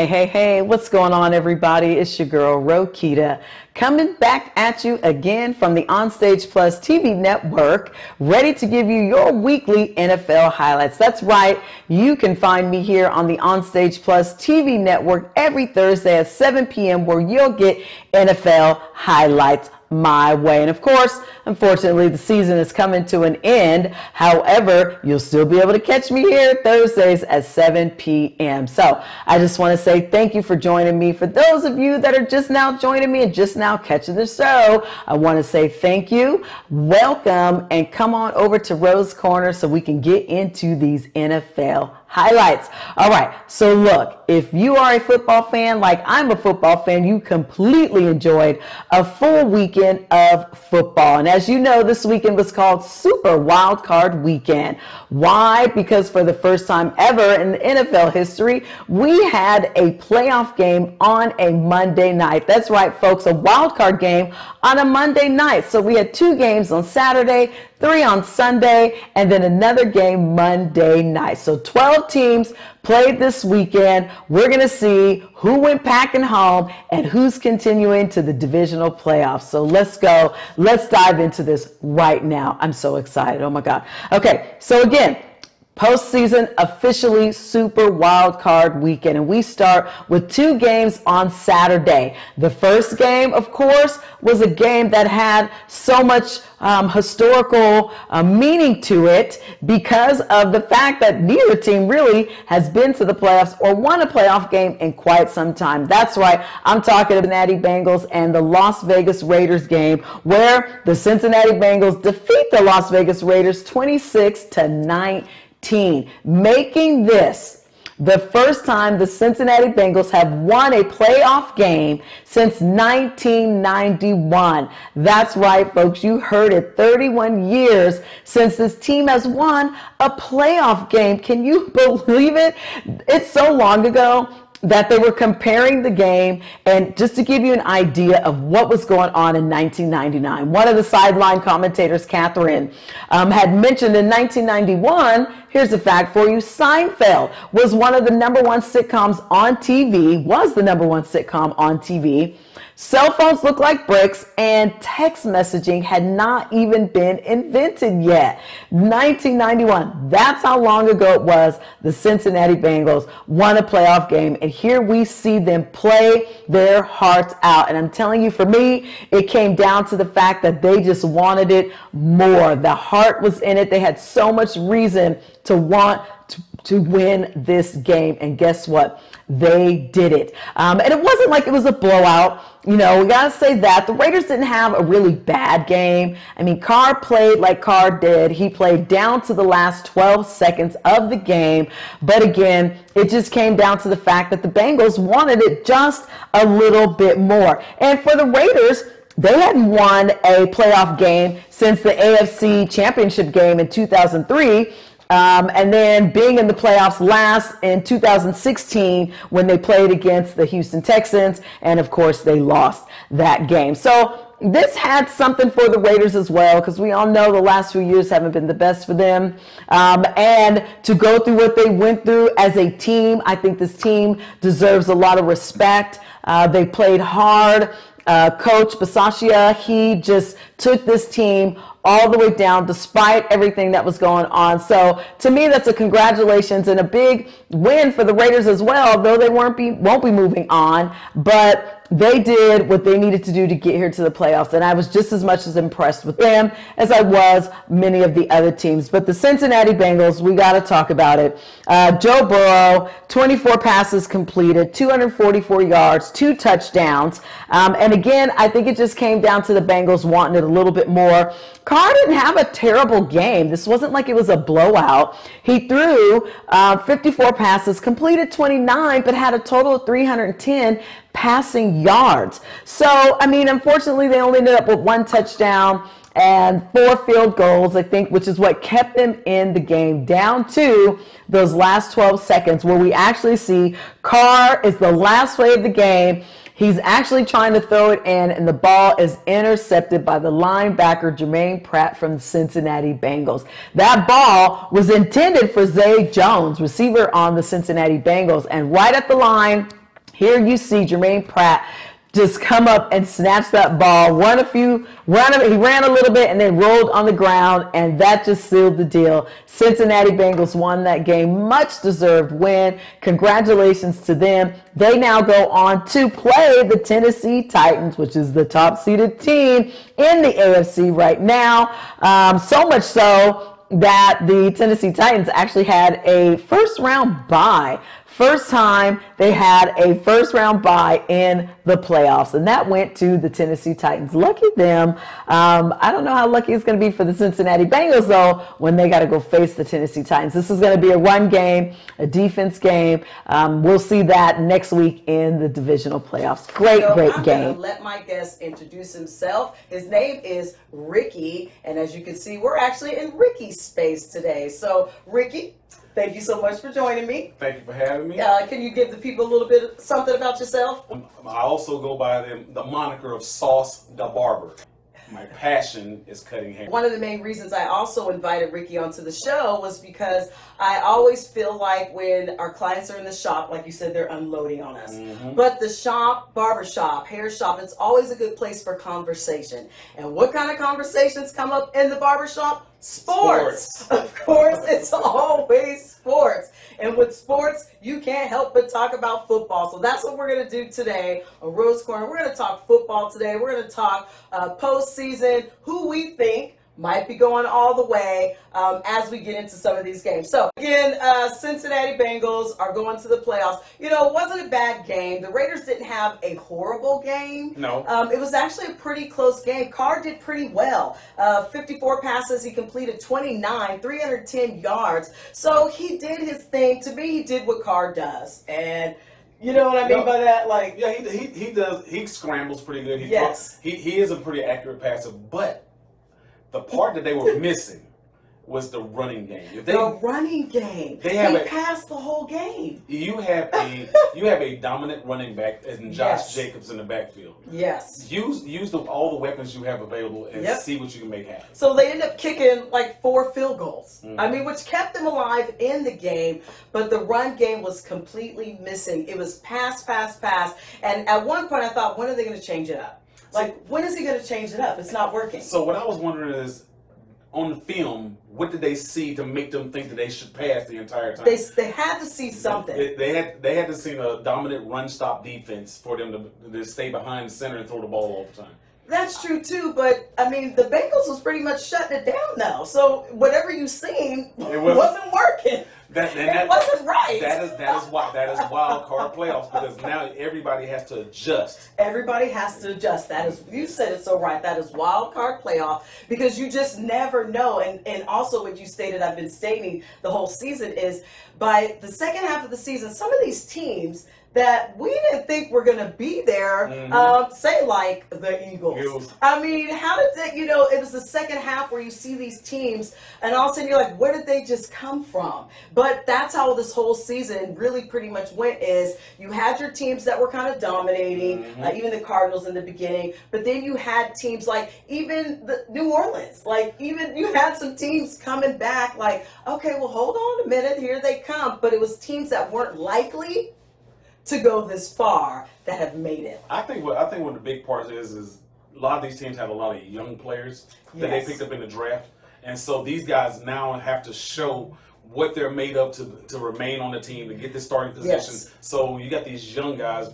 Hey, hey, hey, what's going on, everybody? It's your girl, Rokita, coming back at you again from the Onstage Plus TV network, ready to give you your weekly NFL highlights. That's right, you can find me here on the Onstage Plus TV network every Thursday at 7 p.m., where you'll get NFL highlights my way. And of course, unfortunately, the season is coming to an end. However, you'll still be able to catch me here Thursdays at 7 p.m. So I just want to say thank you for joining me. For those of you that are just now joining me and just now catching the show, I want to say thank you, welcome, and come on over to Rose Corner so we can get into these NFL highlights. All right. So look, if you are a football fan, like I'm a football fan, you completely enjoyed a full weekend of football. And as you know, this weekend was called Super Wild Card Weekend. Why? Because for the first time ever in the NFL history, we had a playoff game on a Monday night. That's right, folks, a wild card game on a Monday night. So we had two games on Saturday, three on Sunday, and then another game Monday night. So 12 teams played this weekend. We're going to see who went packing home and who's continuing to the divisional playoffs. So let's go. Let's dive into this right now. I'm so excited. Oh my God. Okay. So again, postseason officially super wild card weekend. And we start with two games on Saturday. The first game, of course, was a game that had so much um, historical uh, meaning to it because of the fact that neither team really has been to the playoffs or won a playoff game in quite some time. That's right. I'm talking about the Cincinnati Bengals and the Las Vegas Raiders game where the Cincinnati Bengals defeat the Las Vegas Raiders 26 to 19 making this the first time the Cincinnati Bengals have won a playoff game since 1991. That's right, folks. You heard it. 31 years since this team has won a playoff game. Can you believe it? It's so long ago that they were comparing the game and just to give you an idea of what was going on in 1999 one of the sideline commentators catherine um, had mentioned in 1991 here's a fact for you seinfeld was one of the number one sitcoms on tv was the number one sitcom on tv Cell phones look like bricks, and text messaging had not even been invented yet. 1991, that's how long ago it was the Cincinnati Bengals won a playoff game, and here we see them play their hearts out. And I'm telling you, for me, it came down to the fact that they just wanted it more. The heart was in it, they had so much reason to want to, to win this game. And guess what? They did it. Um, and it wasn't like it was a blowout. You know, we got to say that. The Raiders didn't have a really bad game. I mean, Carr played like Carr did. He played down to the last 12 seconds of the game. But again, it just came down to the fact that the Bengals wanted it just a little bit more. And for the Raiders, they hadn't won a playoff game since the AFC Championship game in 2003. Um, and then being in the playoffs last in 2016 when they played against the Houston Texans. And of course, they lost that game. So this had something for the Raiders as well, because we all know the last few years haven't been the best for them. Um, and to go through what they went through as a team, I think this team deserves a lot of respect. Uh, they played hard. Uh, Coach Bisaccia, he just took this team all the way down despite everything that was going on. So to me, that's a congratulations and a big win for the Raiders as well, though they weren't be, won't be moving on. But they did what they needed to do to get here to the playoffs. And I was just as much as impressed with them as I was many of the other teams. But the Cincinnati Bengals, we got to talk about it. Uh, Joe Burrow, 24 passes completed, 244 yards, two touchdowns. Um, and again, I think it just came down to the Bengals wanting it little bit more. Carr didn't have a terrible game. This wasn't like it was a blowout. He threw uh, 54 passes, completed 29, but had a total of 310 passing yards. So, I mean, unfortunately, they only ended up with one touchdown and four field goals, I think, which is what kept them in the game down to those last 12 seconds where we actually see Carr is the last play of the game. He's actually trying to throw it in, and the ball is intercepted by the linebacker Jermaine Pratt from the Cincinnati Bengals. That ball was intended for Zay Jones, receiver on the Cincinnati Bengals, and right at the line, here you see Jermaine Pratt just come up and snatch that ball, run a few, run. A, he ran a little bit and then rolled on the ground, and that just sealed the deal. Cincinnati Bengals won that game, much deserved win. Congratulations to them. They now go on to play the Tennessee Titans, which is the top seeded team in the AFC right now. Um, so much so that the Tennessee Titans actually had a first round bye First time they had a first round bye in the playoffs, and that went to the Tennessee Titans. Lucky them. Um, I don't know how lucky it's going to be for the Cincinnati Bengals, though, when they got to go face the Tennessee Titans. This is going to be a run game, a defense game. Um, we'll see that next week in the divisional playoffs. Great, so great I'm game. Let my guest introduce himself. His name is Ricky, and as you can see, we're actually in Ricky's space today. So, Ricky, Thank you so much for joining me. Thank you for having me. Uh, can you give the people a little bit of something about yourself? I also go by the, the moniker of Sauce the Barber. My passion is cutting hair. One of the main reasons I also invited Ricky onto the show was because I always feel like when our clients are in the shop, like you said, they're unloading on us. Mm-hmm. But the shop, barber shop, hair shop, it's always a good place for conversation. And what kind of conversations come up in the barber shop? Sports. sports. Of course, it's always sports. And with sports, you can't help but talk about football. So that's what we're going to do today on Rose Corner. We're going to talk football today. We're going to talk uh, postseason, who we think might be going all the way um, as we get into some of these games. So again, uh, Cincinnati Bengals are going to the playoffs. You know, it wasn't a bad game. The Raiders didn't have a horrible game. No. Um, it was actually a pretty close game. Carr did pretty well. Uh, 54 passes. He completed 29, 310 yards. So he did his thing. To me, he did what Carr does. And you know what I mean no, by that? Like, yeah, he, he, he does. He scrambles pretty good. He yes, he he is a pretty accurate passer, but the part that they were missing was the running game. If they, the running game. They have they a, passed the whole game. You have a you have a dominant running back in Josh yes. Jacobs in the backfield. Yes. Use use the, all the weapons you have available and yep. see what you can make happen. So they end up kicking like four field goals. Mm-hmm. I mean, which kept them alive in the game, but the run game was completely missing. It was pass, pass, pass, and at one point I thought, when are they going to change it up? Like, when is he going to change it up? It's not working. So what I was wondering is, on the film, what did they see to make them think that they should pass the entire time? They, they had to see something. They, they had they had to see a dominant run stop defense for them to, to stay behind the center and throw the ball all the time. That's true too, but I mean the Bengals was pretty much shutting it down now. So whatever you seen it wasn't, wasn't working. That, it that, wasn't right. That is that is why that is wild card playoffs because now everybody has to adjust. Everybody has to adjust. That is you said it so right. That is wild card playoff because you just never know. And and also what you stated, I've been stating the whole season is by the second half of the season, some of these teams that we didn't think were going to be there. Mm-hmm. Um, say like the Eagles. Eagles. I mean, how did that? You know, it was the second half where you see these teams, and all of a sudden you're like, where did they just come from? But that's how this whole season really pretty much went. Is you had your teams that were kind of dominating, mm-hmm. uh, even the Cardinals in the beginning, but then you had teams like even the New Orleans, like even you had some teams coming back, like okay, well hold on a minute, here they come, but it was teams that weren't likely to go this far that have made it. I think what I think one of the big parts is is a lot of these teams have a lot of young players that yes. they picked up in the draft, and so these guys now have to show what they're made of to to remain on the team to get the starting position. Yes. So you got these young guys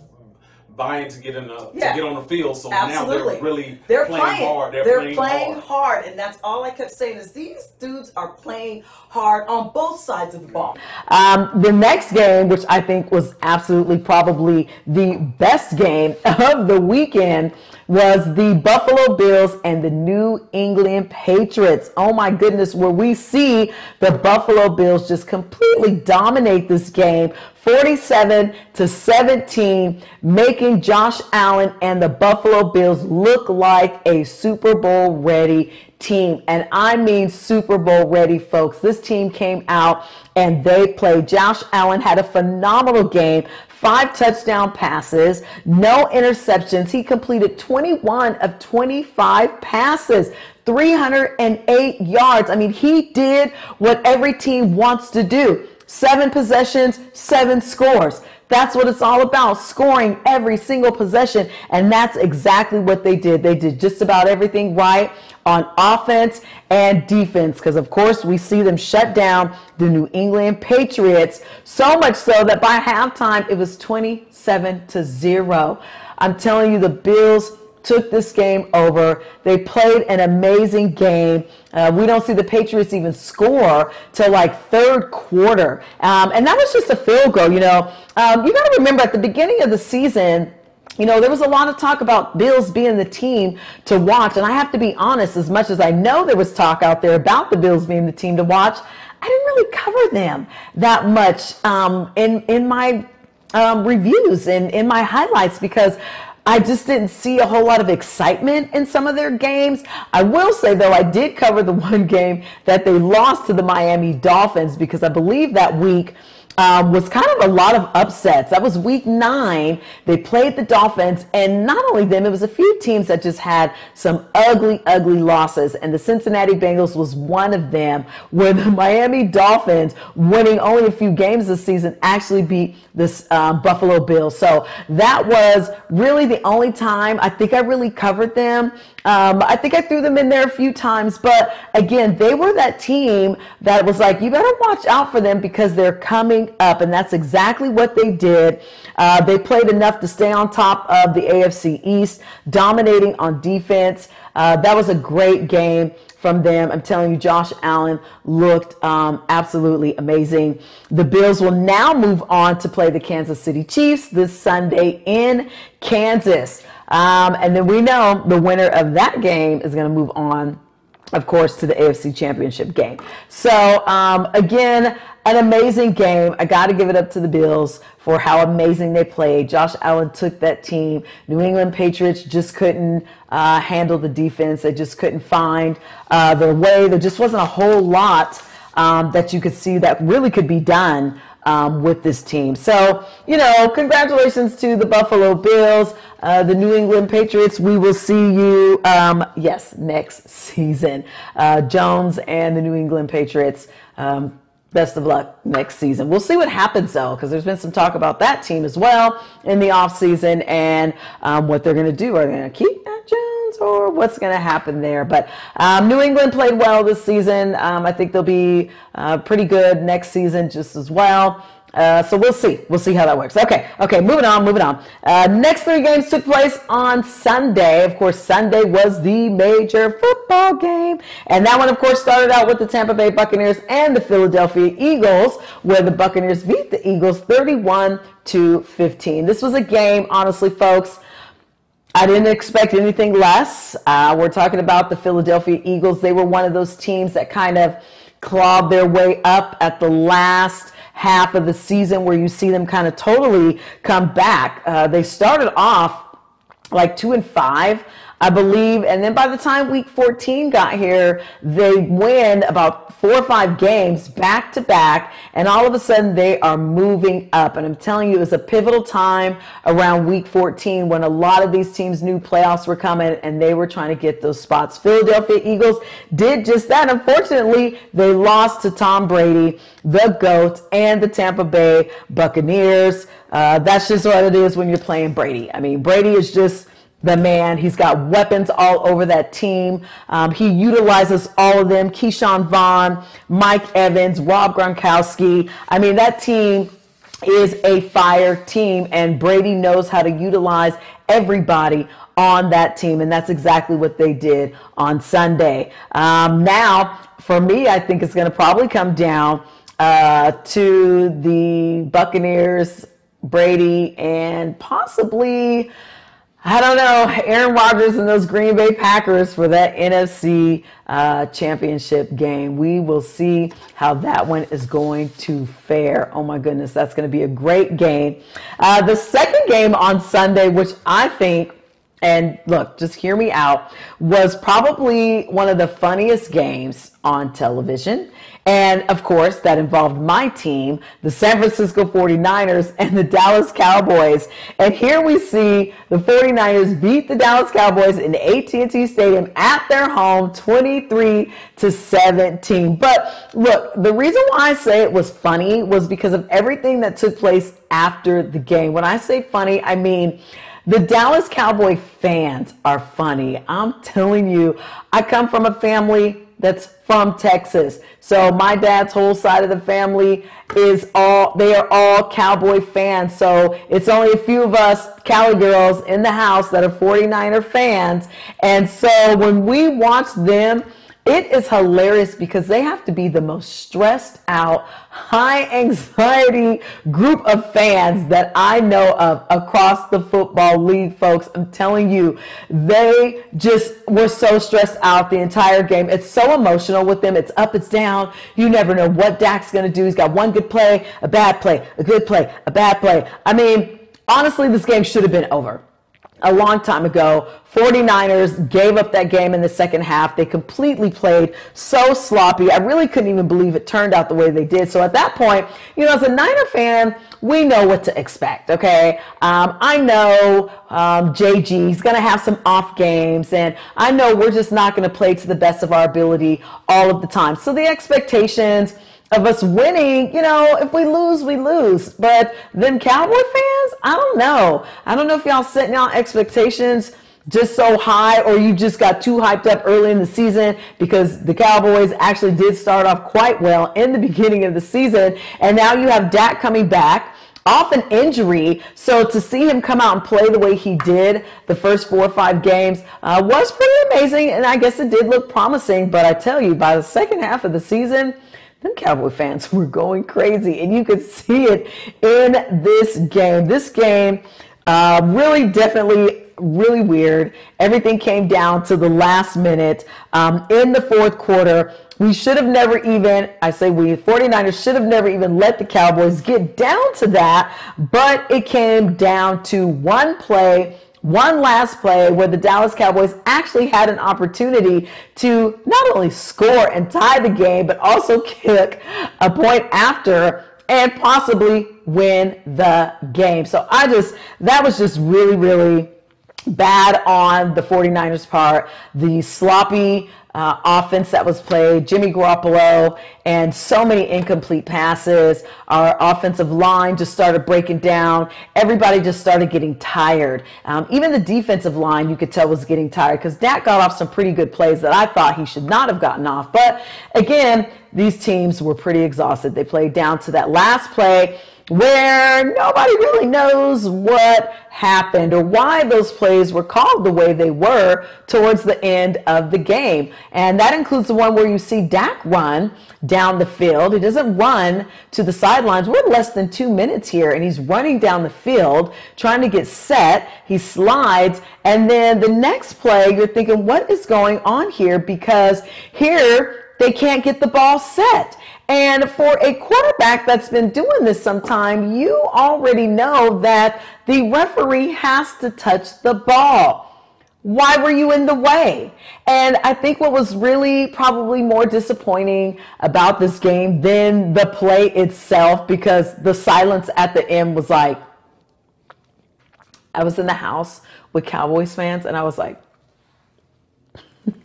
buying to get in the yeah. to get on the field. So Absolutely. now they're really they're playing, playing hard. They're, they're playing, playing hard. hard. and that's all I kept saying is these dudes are playing hard on both sides of the ball. Um, the next game, which I think was absolutely probably the best game of the weekend, was the Buffalo Bills and the New England Patriots. Oh my goodness, where we see the Buffalo Bills just completely dominate this game 47 to 17, making Josh Allen and the Buffalo Bills look like a Super Bowl ready team. And I mean Super Bowl ready, folks. This team came out and they played. Josh Allen had a phenomenal game. Five touchdown passes, no interceptions. He completed 21 of 25 passes. 308 yards. I mean, he did what every team wants to do seven possessions, seven scores. That's what it's all about scoring every single possession. And that's exactly what they did. They did just about everything right on offense and defense. Because, of course, we see them shut down the New England Patriots. So much so that by halftime, it was 27 to 0. I'm telling you, the Bills took this game over. They played an amazing game. Uh, we don't see the Patriots even score till like third quarter. Um, and that was just a field goal, you know. Um, you got to remember at the beginning of the season, you know, there was a lot of talk about Bills being the team to watch. And I have to be honest, as much as I know there was talk out there about the Bills being the team to watch, I didn't really cover them that much um, in, in my um, reviews and in my highlights because I just didn't see a whole lot of excitement in some of their games. I will say, though, I did cover the one game that they lost to the Miami Dolphins because I believe that week um, was kind of a lot of upsets. That was week nine. They played the Dolphins, and not only them, it was a few teams that just had some ugly, ugly losses. And the Cincinnati Bengals was one of them, where the Miami Dolphins, winning only a few games this season, actually beat this uh, Buffalo Bills. So that was really the only time I think I really covered them. Um, I think I threw them in there a few times, but again, they were that team that was like, you better watch out for them because they're coming up, and that's exactly what they did. Uh, they played enough to stay on top of the AFC East, dominating on defense. Uh, that was a great game from them. I'm telling you, Josh Allen looked um, absolutely amazing. The Bills will now move on to play the Kansas City Chiefs this Sunday in Kansas. Um, and then we know the winner of that game is going to move on, of course, to the AFC Championship game. So, um, again, an amazing game. I got to give it up to the Bills for how amazing they played. Josh Allen took that team. New England Patriots just couldn't uh, handle the defense. They just couldn't find uh, their way. There just wasn't a whole lot um, that you could see that really could be done um, with this team. So, you know, congratulations to the Buffalo Bills, uh, the New England Patriots. We will see you, um, yes, next season. Uh, Jones and the New England Patriots. Um, best of luck next season. We'll see what happens though, because there's been some talk about that team as well in the offseason and um, what they're going to do. Are they going to keep Mac Jones or what's going to happen there? But um, New England played well this season. Um, I think they'll be uh, pretty good next season just as well. Uh, so we'll see. We'll see how that works. Okay, okay, moving on, moving on. Uh, next three games took place on Sunday. Of course, Sunday was the major football game. And that one, of course, started out with the Tampa Bay Buccaneers and the Philadelphia Eagles, where the Buccaneers beat the Eagles 31 to 15. This was a game, honestly, folks. I didn't expect anything less. Uh, we're talking about the Philadelphia Eagles. They were one of those teams that kind of clawed their way up at the last half of the season where you see them kind of totally come back. Uh, they started off like two and five. I believe. And then by the time week 14 got here, they win about four or five games back to back. And all of a sudden they are moving up. And I'm telling you, it was a pivotal time around week 14 when a lot of these teams knew playoffs were coming and they were trying to get those spots. Philadelphia Eagles did just that. Unfortunately, they lost to Tom Brady, the GOAT, and the Tampa Bay Buccaneers. Uh, that's just what it is when you're playing Brady. I mean, Brady is just the man. He's got weapons all over that team. Um, he utilizes all of them. Ke'Shawn Vaughn, Mike Evans, Rob Gronkowski. I mean, that team is a fire team, and Brady knows how to utilize everybody on that team, and that's exactly what they did on Sunday. Um, now, for me, I think it's going to probably come down uh, to the Buccaneers, Brady, and possibly I don't know, Aaron Rodgers and those Green Bay Packers for that NFC uh, championship game. We will see how that one is going to fare. Oh my goodness, that's going to be a great game. Uh, the second game on Sunday, which I think and look, just hear me out, was probably one of the funniest games on television. And of course, that involved my team, the San Francisco 49ers and the Dallas Cowboys. And here we see the 49ers beat the Dallas Cowboys in AT&T Stadium at their home 23 to 17. But look, the reason why I say it was funny was because of everything that took place after the game. When I say funny, I mean the Dallas Cowboy fans are funny. I'm telling you, I come from a family that's from Texas. So my dad's whole side of the family is all they are all Cowboy fans. So it's only a few of us Cali girls in the house that are 49er fans. And so when we watch them it is hilarious because they have to be the most stressed out, high anxiety group of fans that I know of across the football league, folks. I'm telling you, they just were so stressed out the entire game. It's so emotional with them. It's up, it's down. You never know what Dak's going to do. He's got one good play, a bad play, a good play, a bad play. I mean, honestly, this game should have been over a long time ago. 49ers gave up that game in the second half. They completely played so sloppy. I really couldn't even believe it turned out the way they did. So at that point, you know, as a Niner fan, we know what to expect, okay? Um, I know um, is going to have some off games, and I know we're just not going to play to the best of our ability all of the time. So the expectations, of us winning, you know, if we lose, we lose. But them Cowboy fans, I don't know. I don't know if y'all setting y'all expectations just so high or you just got too hyped up early in the season because the Cowboys actually did start off quite well in the beginning of the season. And now you have Dak coming back off an injury. So to see him come out and play the way he did the first four or five games uh, was pretty amazing. And I guess it did look promising. But I tell you, by the second half of the season, them Cowboy fans were going crazy, and you could see it in this game. This game uh, really, definitely, really weird. Everything came down to the last minute um, in the fourth quarter. We should have never even, I say we, 49ers should have never even let the Cowboys get down to that, but it came down to one play one last play where the Dallas Cowboys actually had an opportunity to not only score and tie the game, but also kick a point after and possibly win the game. So I just, that was just really, really bad on the 49ers part. The sloppy uh, offense that was played, Jimmy Garoppolo, and so many incomplete passes. Our offensive line just started breaking down. Everybody just started getting tired. Um, even the defensive line, you could tell, was getting tired because Dak got off some pretty good plays that I thought he should not have gotten off. But again, these teams were pretty exhausted. They played down to that last play where nobody really knows what happened or why those plays were called the way they were towards the end of the game. And that includes the one where you see Dak run down the field. He doesn't run to the sidelines. We're less than two minutes here, and he's running down the field trying to get set. He slides, and then the next play, you're thinking, what is going on here? Because here, they can't get the ball set. And for a quarterback that's been doing this some time, you already know that the referee has to touch the ball. Why were you in the way? And I think what was really probably more disappointing about this game than the play itself, because the silence at the end was like, I was in the house with Cowboys fans and I was like,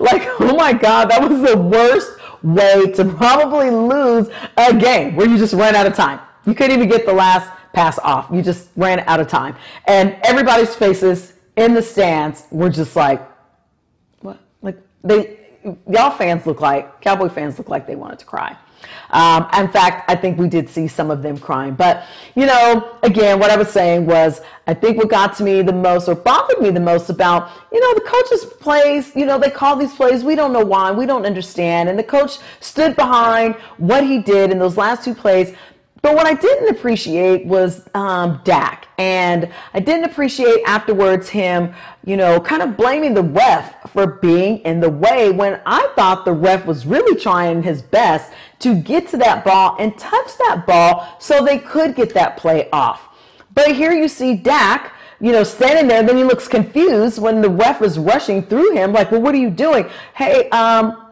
like, oh my God, that was the worst way to probably lose a game where you just ran out of time. You couldn't even get the last pass off. You just ran out of time. And everybody's faces in the stands were just like, what? Like, they, y'all fans look like, Cowboy fans look like they wanted to cry. Um, in fact, I think we did see some of them crying. But, you know, again, what I was saying was, I think what got to me the most or bothered me the most about, you know, the coaches plays, you know, they call these plays, we don't know why, we don't understand. And the coach stood behind what he did in those last two plays. But what I didn't appreciate was um, Dak. And I didn't appreciate afterwards him, you know, kind of blaming the ref for being in the way when I thought the ref was really trying his best to get to that ball and touch that ball so they could get that play off. But here you see Dak you know, standing there. Then he looks confused when the ref is rushing through him. Like, well, what are you doing? Hey, um,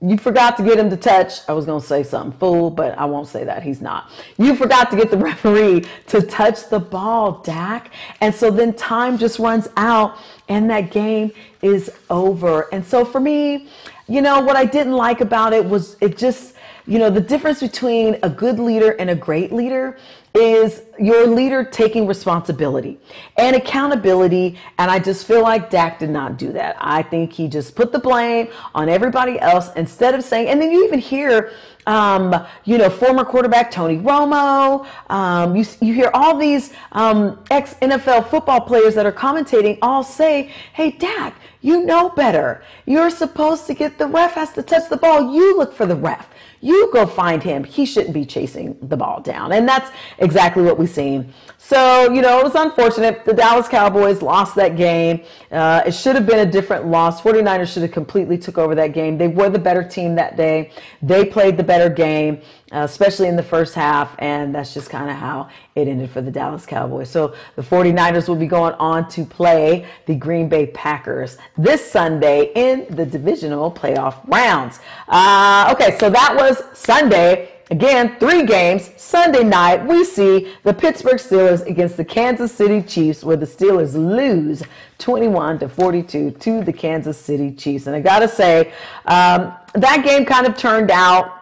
you forgot to get him to touch. I was going to say something, fool, but I won't say that. He's not. You forgot to get the referee to touch the ball, Dak. And so then time just runs out and that game is over. And so for me, you know, what I didn't like about it was it just, you know, the difference between a good leader and a great leader is your leader taking responsibility and accountability. And I just feel like Dak did not do that. I think he just put the blame on everybody else instead of saying, and then you even hear, um, you know, former quarterback Tony Romo. Um, you, you hear all these um, ex NFL football players that are commentating all say, hey, Dak, you know better. You're supposed to get the ref has to touch the ball. You look for the ref. You go find him. He shouldn't be chasing the ball down. And that's exactly what we've seen. So, you know, it was unfortunate. The Dallas Cowboys lost that game. Uh, it should have been a different loss. 49ers should have completely took over that game. They were the better team that day. They played the better game uh, especially in the first half. And that's just kind of how it ended for the Dallas Cowboys. So the 49ers will be going on to play the Green Bay Packers this Sunday in the divisional playoff rounds. Uh, okay, so that was Sunday. Again, three games. Sunday night, we see the Pittsburgh Steelers against the Kansas City Chiefs, where the Steelers lose 21 to 42 to the Kansas City Chiefs. And I got to say, um, that game kind of turned out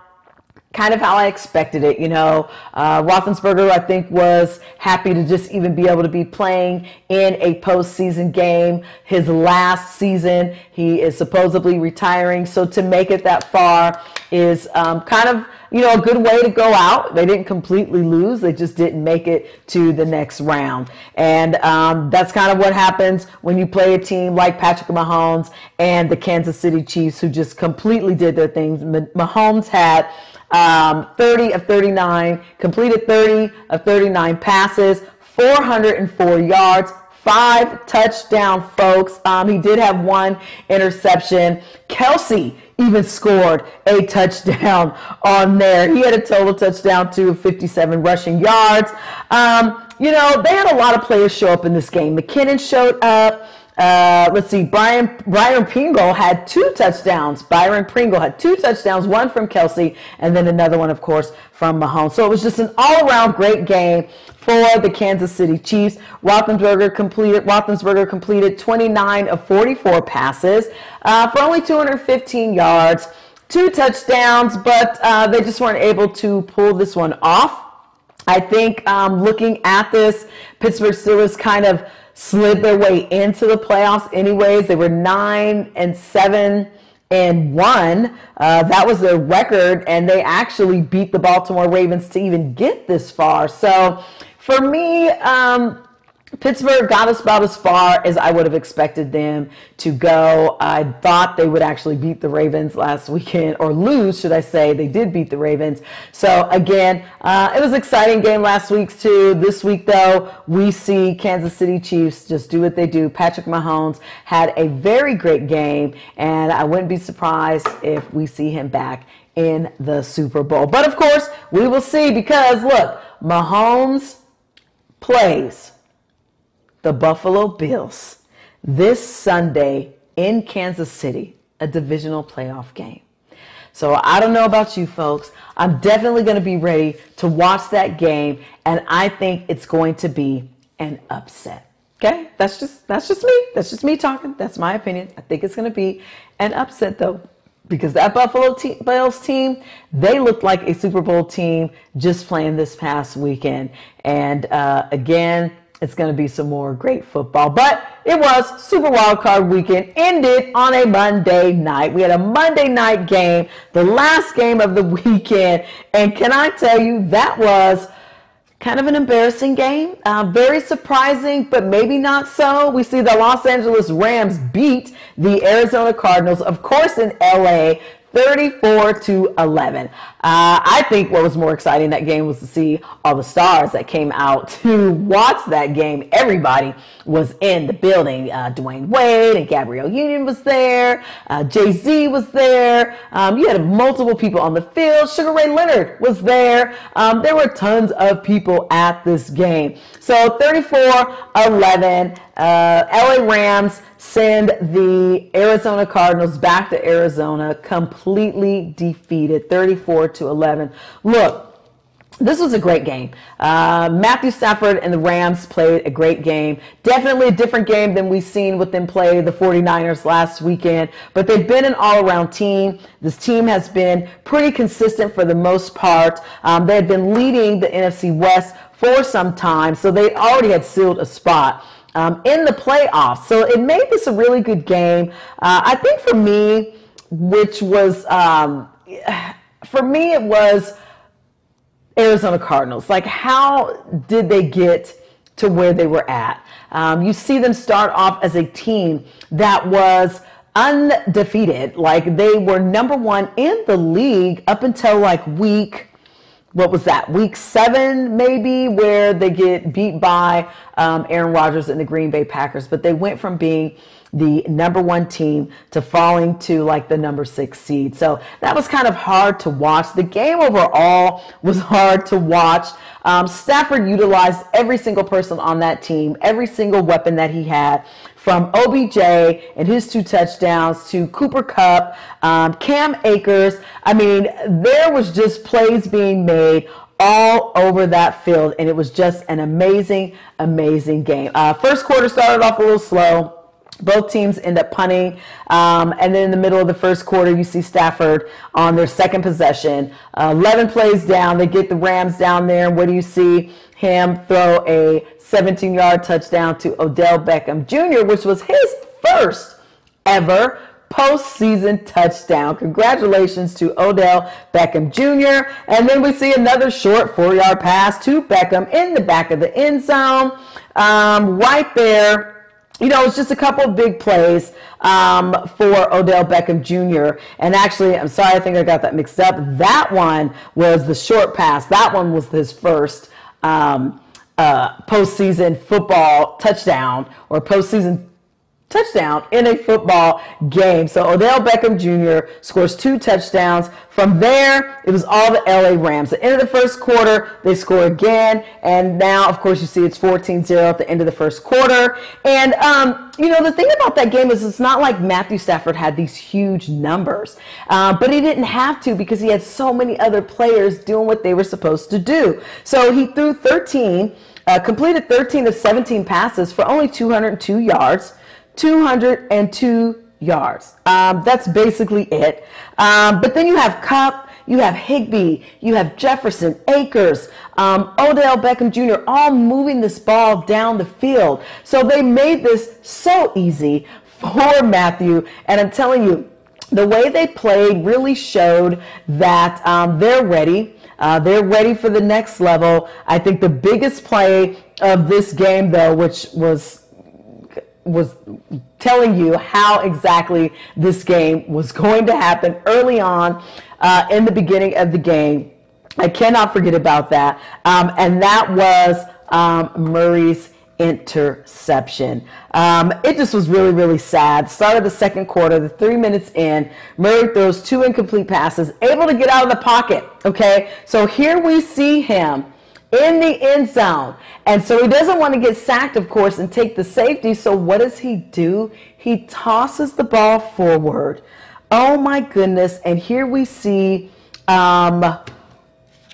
kind of how I expected it. You know, uh, Roethlisberger, I think, was happy to just even be able to be playing in a postseason game. His last season, he is supposedly retiring. So to make it that far is um, kind of you know, a good way to go out. They didn't completely lose. They just didn't make it to the next round. And um, that's kind of what happens when you play a team like Patrick Mahomes and the Kansas City Chiefs, who just completely did their things. Mahomes had um, 30 of 39, completed 30 of 39 passes, 404 yards, five touchdown folks. Um, he did have one interception. Kelce even scored a touchdown on there. He had a total touchdown to 57 rushing yards. Um, you know, they had a lot of players show up in this game. McKinnon showed up. Uh, let's see, Brian Byron Pringle had two touchdowns. Byron Pringle had two touchdowns, one from Kelce, and then another one, of course, from Mahomes. So it was just an all-around great game for the Kansas City Chiefs. Roethlisberger completed Roethlisberger completed 29 of 44 passes uh, for only 215 yards, two touchdowns, but uh, they just weren't able to pull this one off. I think um, looking at this, Pittsburgh Steelers kind of slid their way into the playoffs anyways. They were nine and seven and one. Uh, that was their record, and they actually beat the Baltimore Ravens to even get this far. So for me, um, Pittsburgh got us about as far as I would have expected them to go. I thought they would actually beat the Ravens last weekend, or lose, should I say. They did beat the Ravens. So, again, uh, it was an exciting game last week, too. This week, though, we see Kansas City Chiefs just do what they do. Patrick Mahomes had a very great game, and I wouldn't be surprised if we see him back in the Super Bowl. But, of course, we will see because, look, Mahomes plays the Buffalo Bills this Sunday in Kansas City, a divisional playoff game. So I don't know about you folks. I'm definitely going to be ready to watch that game and I think it's going to be an upset. Okay? That's just that's just me. That's just me talking. That's my opinion. I think it's going to be an upset though because that Buffalo te- Bills team, they looked like a Super Bowl team just playing this past weekend. And uh, again, it's going to be some more great football. But it was Super Wild Card Weekend, ended on a Monday night. We had a Monday night game, the last game of the weekend. And can I tell you, that was kind of an embarrassing game. Uh, very surprising, but maybe not so. We see the Los Angeles Rams beat the Arizona Cardinals, of course, in LA. 34 to 11. Uh, I think what was more exciting that game was to see all the stars that came out to watch that game. Everybody was in the building. Uh, Dwyane Wade and Gabrielle Union was there. Uh, Jay Z was there. Um, you had multiple people on the field. Sugar Ray Leonard was there. Um, there were tons of people at this game. So 34 11, uh, LA Rams send the Arizona Cardinals back to Arizona completely defeated 34 to 11. Look, this was a great game. Uh, Matthew Stafford and the Rams played a great game. Definitely a different game than we've seen with them play the 49ers last weekend, but they've been an all around team. This team has been pretty consistent for the most part. Um, they had been leading the NFC West for some time, so they already had sealed a spot um, in the playoffs. So it made this a really good game. Uh, I think for me, which was, um, for me, it was Arizona Cardinals. Like, how did they get to where they were at? Um, you see them start off as a team that was undefeated. Like, they were number one in the league up until like week what was that week seven maybe where they get beat by um, Aaron Rodgers and the Green Bay Packers, but they went from being the number one team to falling to like the number six seed. So that was kind of hard to watch. The game overall was hard to watch. Um, Stafford utilized every single person on that team, every single weapon that he had from OBJ and his two touchdowns to Cooper Kupp, um, Cam Akers. I mean, there was just plays being made all over that field, and it was just an amazing, amazing game. Uh, first quarter started off a little slow. Both teams end up punting. Um, and then in the middle of the first quarter, you see Stafford on their second possession. Uh, 11 plays down. They get the Rams down there. And what do you see? Him throw a 17 yard touchdown to Odell Beckham Jr., which was his first ever postseason touchdown. Congratulations to Odell Beckham Jr. And then we see another short four yard pass to Beckham in the back of the end zone. Um, right there you know, it's just a couple of big plays um, for Odell Beckham Jr. And actually, I'm sorry, I think I got that mixed up. That one was the short pass. That one was his first um, uh, postseason football touchdown or postseason touchdown in a football game. So Odell Beckham Jr. scores two touchdowns. From there, it was all the LA Rams. At the end of the first quarter, they score again. And now, of course, you see it's 14-0 at the end of the first quarter. And, um, you know, the thing about that game is it's not like Matthew Stafford had these huge numbers. Uh, but he didn't have to because he had so many other players doing what they were supposed to do. So he threw 13, uh, completed 13 of 17 passes for only 202 yards. 202 yards. Um, that's basically it. Um, but then you have Kupp, you have Higbee, you have Jefferson, Akers, um, Odell Beckham Jr., all moving this ball down the field. So they made this so easy for Matthew. And I'm telling you, the way they played really showed that um, they're ready. Uh, they're ready for the next level. I think the biggest play of this game, though, which was was telling you how exactly this game was going to happen early on uh, in the beginning of the game. I cannot forget about that. Um, and that was um, Murray's interception. Um, it just was really, really sad. Start of the second quarter, the three minutes in, Murray throws two incomplete passes, able to get out of the pocket. Okay, so here we see him in the end zone. And so he doesn't want to get sacked, of course, and take the safety. So what does he do? He tosses the ball forward. Oh my goodness. And here we see um,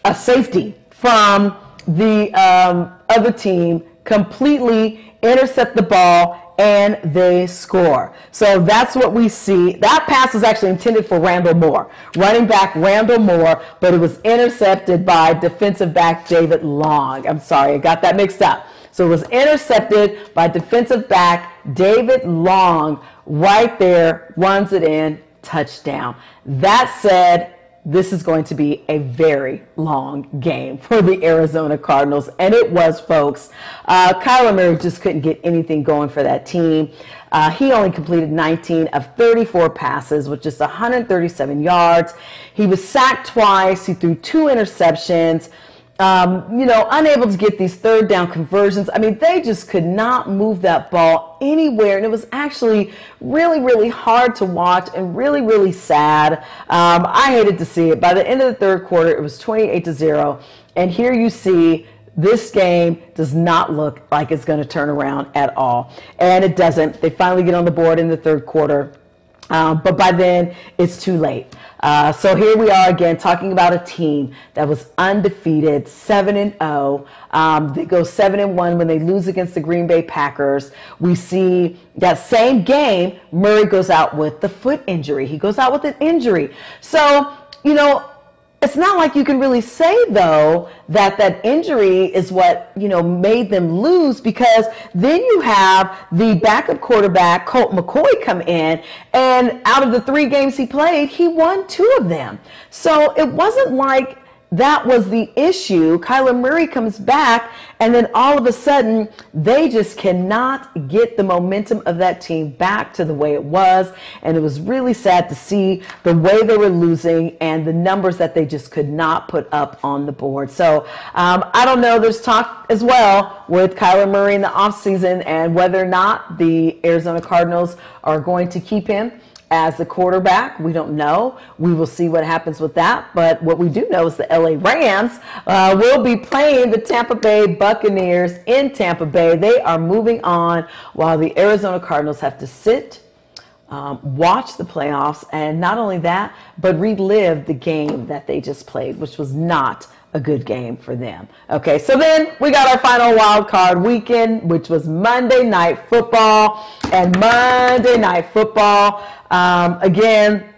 a safety from the um, other team completely intercept the ball and they score. So that's what we see. That pass was actually intended for Rondale Moore, running back Rondale Moore, but it was intercepted by defensive back David Long. I'm sorry, I got that mixed up. So it was intercepted by defensive back David Long right there, runs it in, touchdown. That said, this is going to be a very long game for the Arizona Cardinals. And it was, folks. Uh, Kyler Murray just couldn't get anything going for that team. Uh, he only completed 19 of 34 passes with just 137 yards. He was sacked twice. He threw two interceptions um, you know, unable to get these third down conversions. I mean, they just could not move that ball anywhere. And it was actually really, really hard to watch and really, really sad. Um, I hated to see it. By the end of the third quarter, it was 28 to 0. And here you see this game does not look like it's going to turn around at all. And it doesn't. They finally get on the board in the third quarter. Um, but by then, it's too late. Uh, so here we are again talking about a team that was undefeated, seven and zero. Oh. Um, they go seven and one when they lose against the Green Bay Packers. We see that same game, Murray goes out with the foot injury. He goes out with an injury. So you know, it's not like you can really say though that that injury is what you know made them lose because then you have the backup quarterback Colt McCoy come in and out of the three games he played he won two of them. So it wasn't like that was the issue. Kyler Murray comes back, and then all of a sudden, they just cannot get the momentum of that team back to the way it was. And it was really sad to see the way they were losing and the numbers that they just could not put up on the board. So um, I don't know. There's talk as well with Kyler Murray in the offseason and whether or not the Arizona Cardinals are going to keep him as the quarterback. We don't know. We will see what happens with that. But what we do know is the LA Rams uh, will be playing the Tampa Bay Buccaneers in Tampa Bay. They are moving on while the Arizona Cardinals have to sit. Um, watch the playoffs, and not only that, but relive the game that they just played, which was not a good game for them. Okay, so then we got our final wild card weekend, which was Monday Night Football. And Monday Night Football, um, again,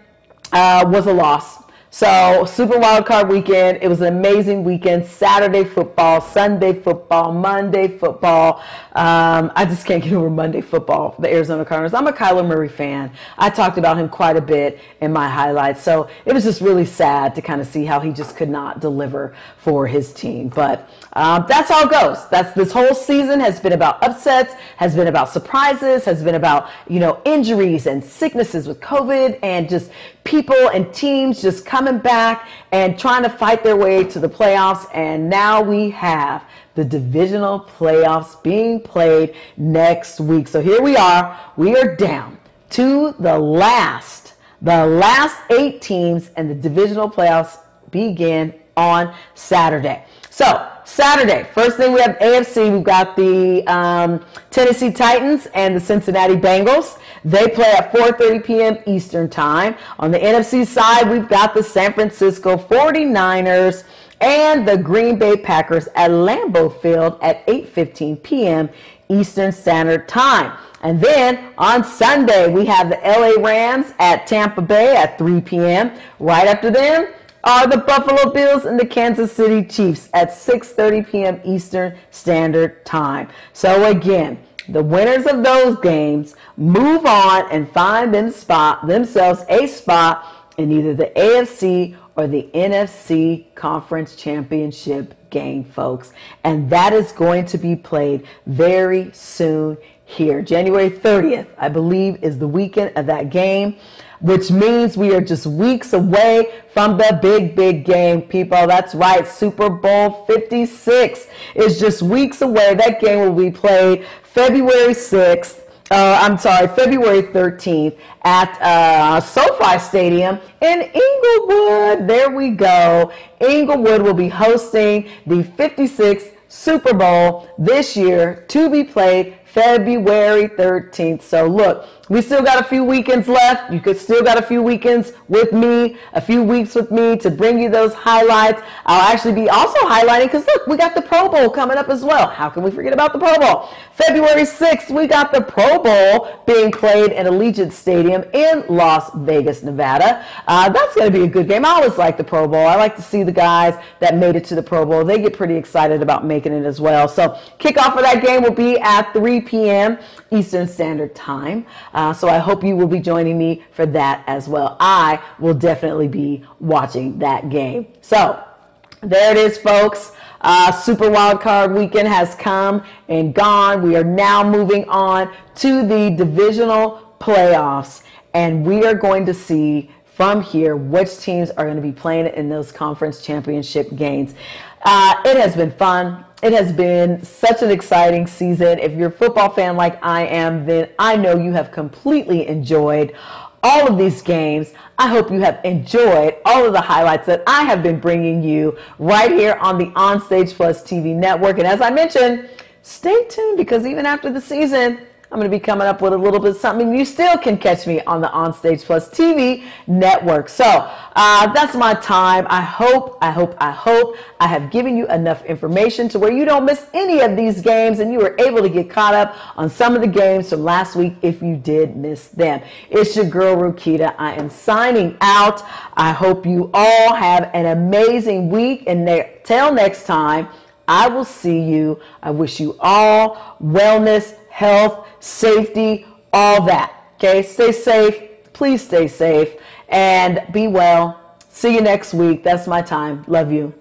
uh, was a loss. So, Super Wild Card weekend, it was an amazing weekend. Saturday football, Sunday football, Monday football. Um, I just can't get over Monday football, the Arizona Cardinals. I'm a Kyler Murray fan. I talked about him quite a bit in my highlights. So, it was just really sad to kind of see how he just could not deliver for his team. But um, that's how it goes. That's this whole season has been about upsets, has been about surprises, has been about, you know, injuries and sicknesses with COVID and just people and teams just coming back and trying to fight their way to the playoffs. And now we have the divisional playoffs being played next week. So here we are. We are down to the last, the last eight teams, and the divisional playoffs begin on Saturday. So Saturday, first thing we have AFC. We've got the um, Tennessee Titans and the Cincinnati Bengals. They play at 4:30 p.m. Eastern Time. On the NFC side, we've got the San Francisco 49ers and the Green Bay Packers at Lambeau Field at 8:15 p.m. Eastern Standard Time. And then on Sunday, we have the LA Rams at Tampa Bay at 3 p.m. Right after them, are the Buffalo Bills and the Kansas City Chiefs at 6:30 p.m. Eastern Standard Time. So again, the winners of those games move on and find them spot themselves a spot in either the AFC or the NFC Conference Championship game, folks. And that is going to be played very soon here. January 30th, I believe, is the weekend of that game which means we are just weeks away from the big, big game, people. That's right. Super Bowl 56 is just weeks away. That game will be played February 6th. Uh, I'm sorry, February 13th at uh, SoFi Stadium in Inglewood. There we go. Inglewood will be hosting the 56th Super Bowl this year to be played February 13th. So look, we still got a few weekends left. You could still got a few weekends with me, a few weeks with me to bring you those highlights. I'll actually be also highlighting because look, we got the Pro Bowl coming up as well. How can we forget about the Pro Bowl? February 6th, we got the Pro Bowl being played at Allegiant Stadium in Las Vegas, Nevada. Uh, that's going to be a good game. I always like the Pro Bowl. I like to see the guys that made it to the Pro Bowl. They get pretty excited about making it as well. So kickoff for that game will be at 3 p.m. Eastern Standard Time. Uh, so I hope you will be joining me for that as well. I will definitely be watching that game. So there it is, folks. Uh, Super Wild Card Weekend has come and gone. We are now moving on to the divisional playoffs, and we are going to see from here which teams are going to be playing in those conference championship games. Uh, it has been fun. It has been such an exciting season. If you're a football fan like I am, then I know you have completely enjoyed all of these games. I hope you have enjoyed all of the highlights that I have been bringing you right here on the OnStage Plus TV network. And as I mentioned, stay tuned because even after the season, I'm going to be coming up with a little bit something. You still can catch me on the OnStage Plus TV network. So uh, that's my time. I hope, I hope, I hope I have given you enough information to where you don't miss any of these games and you were able to get caught up on some of the games from last week if you did miss them. It's your girl, Rukita. I am signing out. I hope you all have an amazing week. And until next time, I will see you. I wish you all wellness, health, safety, all that. Okay, stay safe. Please stay safe and be well. See you next week. That's my time. Love you.